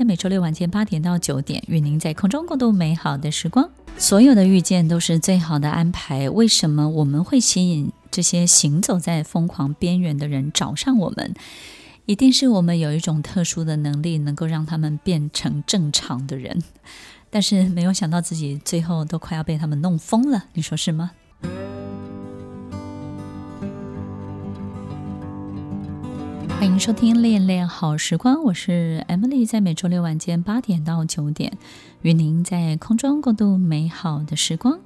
在每周六晚间八点到九点，与您在空中共度美好的时光。所有的遇见都是最好的安排。为什么我们会吸引这些行走在疯狂边缘的人找上我们？一定是我们有一种特殊的能力，能够让他们变成正常的人。但是没有想到自己最后都快要被他们弄疯了，你说是吗？收听《恋恋好时光》，我是 Emily，在每周六晚间八点到九点，与您在空中共度美好的时光。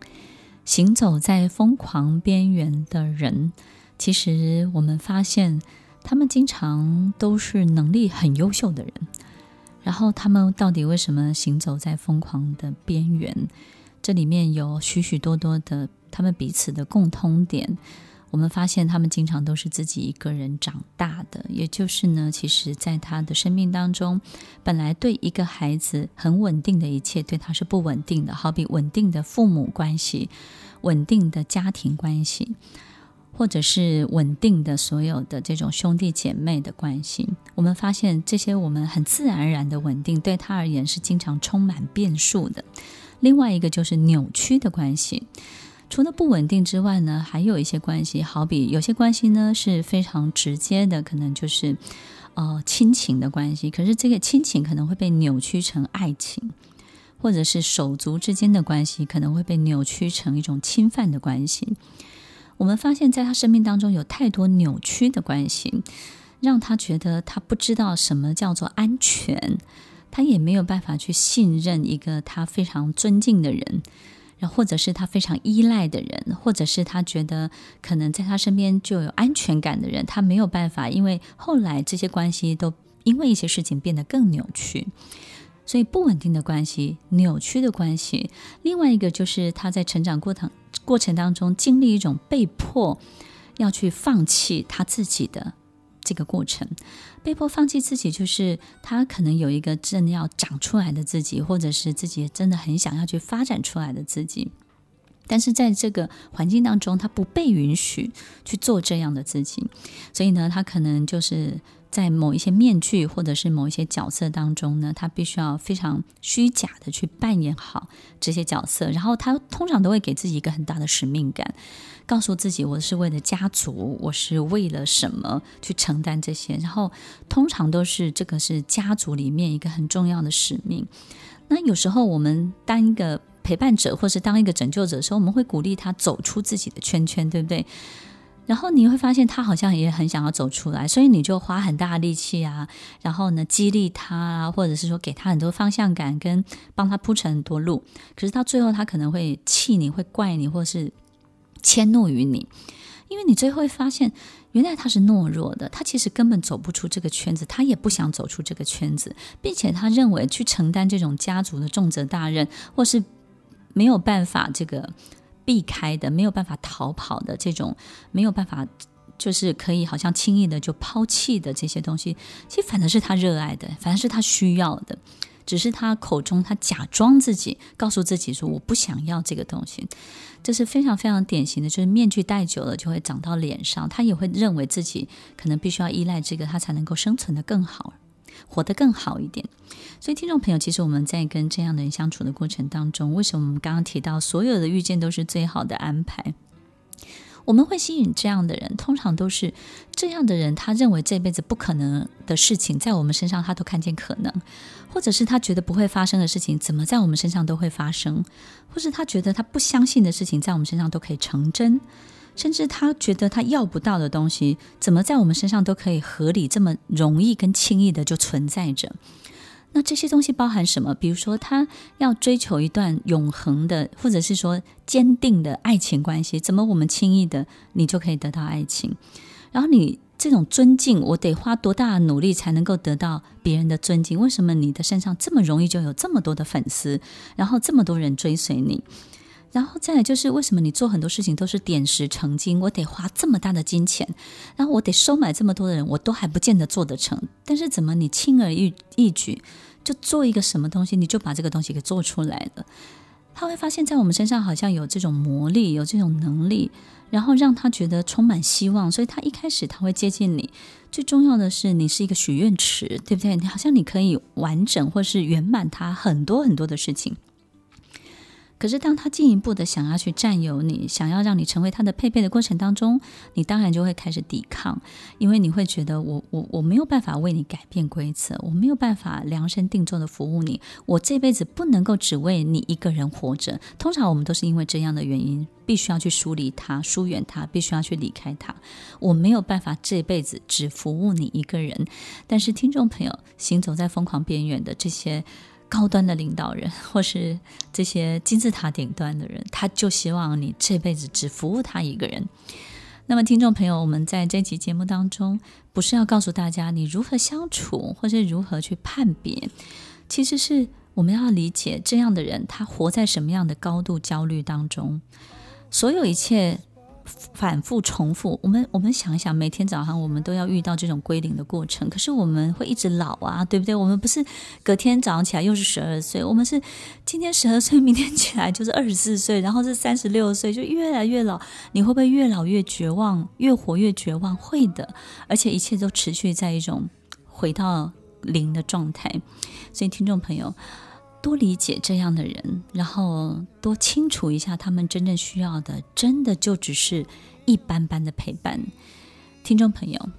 行走在疯狂边缘的人，其实我们发现，他们经常都是能力很优秀的人。然后，他们到底为什么行走在疯狂的边缘？这里面有许许多多的他们彼此的共通点。我们发现他们经常都是自己一个人长大的，也就是呢，其实在他的生命当中，本来对一个孩子很稳定的一切，对他是不稳定的，好比稳定的父母关系、稳定的家庭关系，或者是稳定的所有的这种兄弟姐妹的关系。我们发现这些我们很自然而然的稳定，对他而言是经常充满变数的。另外一个就是扭曲的关系。除了不稳定之外呢，还有一些关系，好比有些关系呢是非常直接的，可能就是呃亲情的关系。可是这个亲情可能会被扭曲成爱情，或者是手足之间的关系可能会被扭曲成一种侵犯的关系。我们发现，在他生命当中有太多扭曲的关系，让他觉得他不知道什么叫做安全，他也没有办法去信任一个他非常尊敬的人。然后或者是他非常依赖的人，或者是他觉得可能在他身边就有安全感的人，他没有办法，因为后来这些关系都因为一些事情变得更扭曲，所以不稳定的关系、扭曲的关系。另外一个就是他在成长过程过程当中经历一种被迫要去放弃他自己的。这个过程，被迫放弃自己，就是他可能有一个正要长出来的自己，或者是自己真的很想要去发展出来的自己，但是在这个环境当中，他不被允许去做这样的自己，所以呢，他可能就是。在某一些面具或者是某一些角色当中呢，他必须要非常虚假的去扮演好这些角色，然后他通常都会给自己一个很大的使命感，告诉自己我是为了家族，我是为了什么去承担这些，然后通常都是这个是家族里面一个很重要的使命。那有时候我们当一个陪伴者或是当一个拯救者的时候，我们会鼓励他走出自己的圈圈，对不对？然后你会发现他好像也很想要走出来，所以你就花很大的力气啊，然后呢激励他啊，或者是说给他很多方向感，跟帮他铺成很多路。可是到最后，他可能会气你，会怪你，或是迁怒于你，因为你最后会发现，原来他是懦弱的，他其实根本走不出这个圈子，他也不想走出这个圈子，并且他认为去承担这种家族的重责大任，或是没有办法这个。避开的，没有办法逃跑的这种，没有办法，就是可以好像轻易的就抛弃的这些东西，其实反而是他热爱的，反而是他需要的，只是他口中他假装自己告诉自己说我不想要这个东西，这是非常非常典型的，就是面具戴久了就会长到脸上，他也会认为自己可能必须要依赖这个，他才能够生存得更好。活得更好一点，所以听众朋友，其实我们在跟这样的人相处的过程当中，为什么我们刚刚提到所有的遇见都是最好的安排？我们会吸引这样的人，通常都是这样的人，他认为这辈子不可能的事情，在我们身上他都看见可能，或者是他觉得不会发生的事情，怎么在我们身上都会发生，或是他觉得他不相信的事情，在我们身上都可以成真。甚至他觉得他要不到的东西，怎么在我们身上都可以合理这么容易跟轻易的就存在着？那这些东西包含什么？比如说，他要追求一段永恒的，或者是说坚定的爱情关系，怎么我们轻易的你就可以得到爱情？然后你这种尊敬，我得花多大的努力才能够得到别人的尊敬？为什么你的身上这么容易就有这么多的粉丝，然后这么多人追随你？然后再来就是为什么你做很多事情都是点石成金？我得花这么大的金钱，然后我得收买这么多的人，我都还不见得做得成。但是怎么你轻而易易举就做一个什么东西，你就把这个东西给做出来了？他会发现，在我们身上好像有这种魔力，有这种能力，然后让他觉得充满希望。所以他一开始他会接近你。最重要的是，你是一个许愿池，对不对？你好像你可以完整或是圆满他很多很多的事情。可是，当他进一步的想要去占有你，想要让你成为他的配备的过程当中，你当然就会开始抵抗，因为你会觉得我我我没有办法为你改变规则，我没有办法量身定做的服务你，我这辈子不能够只为你一个人活着。通常我们都是因为这样的原因，必须要去疏离他、疏远他，必须要去离开他。我没有办法这辈子只服务你一个人。但是，听众朋友，行走在疯狂边缘的这些。高端的领导人，或是这些金字塔顶端的人，他就希望你这辈子只服务他一个人。那么，听众朋友，我们在这期节目当中，不是要告诉大家你如何相处，或是如何去判别，其实是我们要理解这样的人，他活在什么样的高度焦虑当中，所有一切。反复重复，我们我们想一想，每天早上我们都要遇到这种归零的过程，可是我们会一直老啊，对不对？我们不是隔天早上起来又是十二岁，我们是今天十二岁，明天起来就是二十四岁，然后是三十六岁，就越来越老。你会不会越老越绝望，越活越绝望？会的，而且一切都持续在一种回到零的状态。所以，听众朋友。多理解这样的人，然后多清楚一下他们真正需要的，真的就只是一般般的陪伴。听众朋友，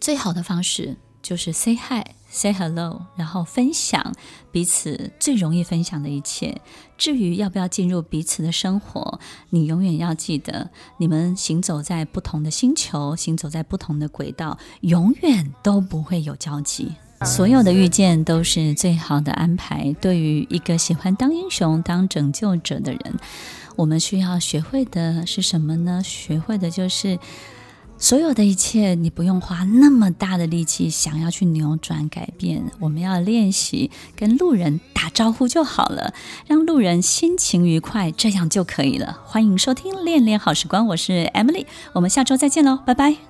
最好的方式就是 say hi，say hello，然后分享彼此最容易分享的一切。至于要不要进入彼此的生活，你永远要记得，你们行走在不同的星球，行走在不同的轨道，永远都不会有交集。所有的遇见都是最好的安排。对于一个喜欢当英雄、当拯救者的人，我们需要学会的是什么呢？学会的就是所有的一切，你不用花那么大的力气想要去扭转改变。我们要练习跟路人打招呼就好了，让路人心情愉快，这样就可以了。欢迎收听《恋恋好时光》，我是 Emily，我们下周再见喽，拜拜。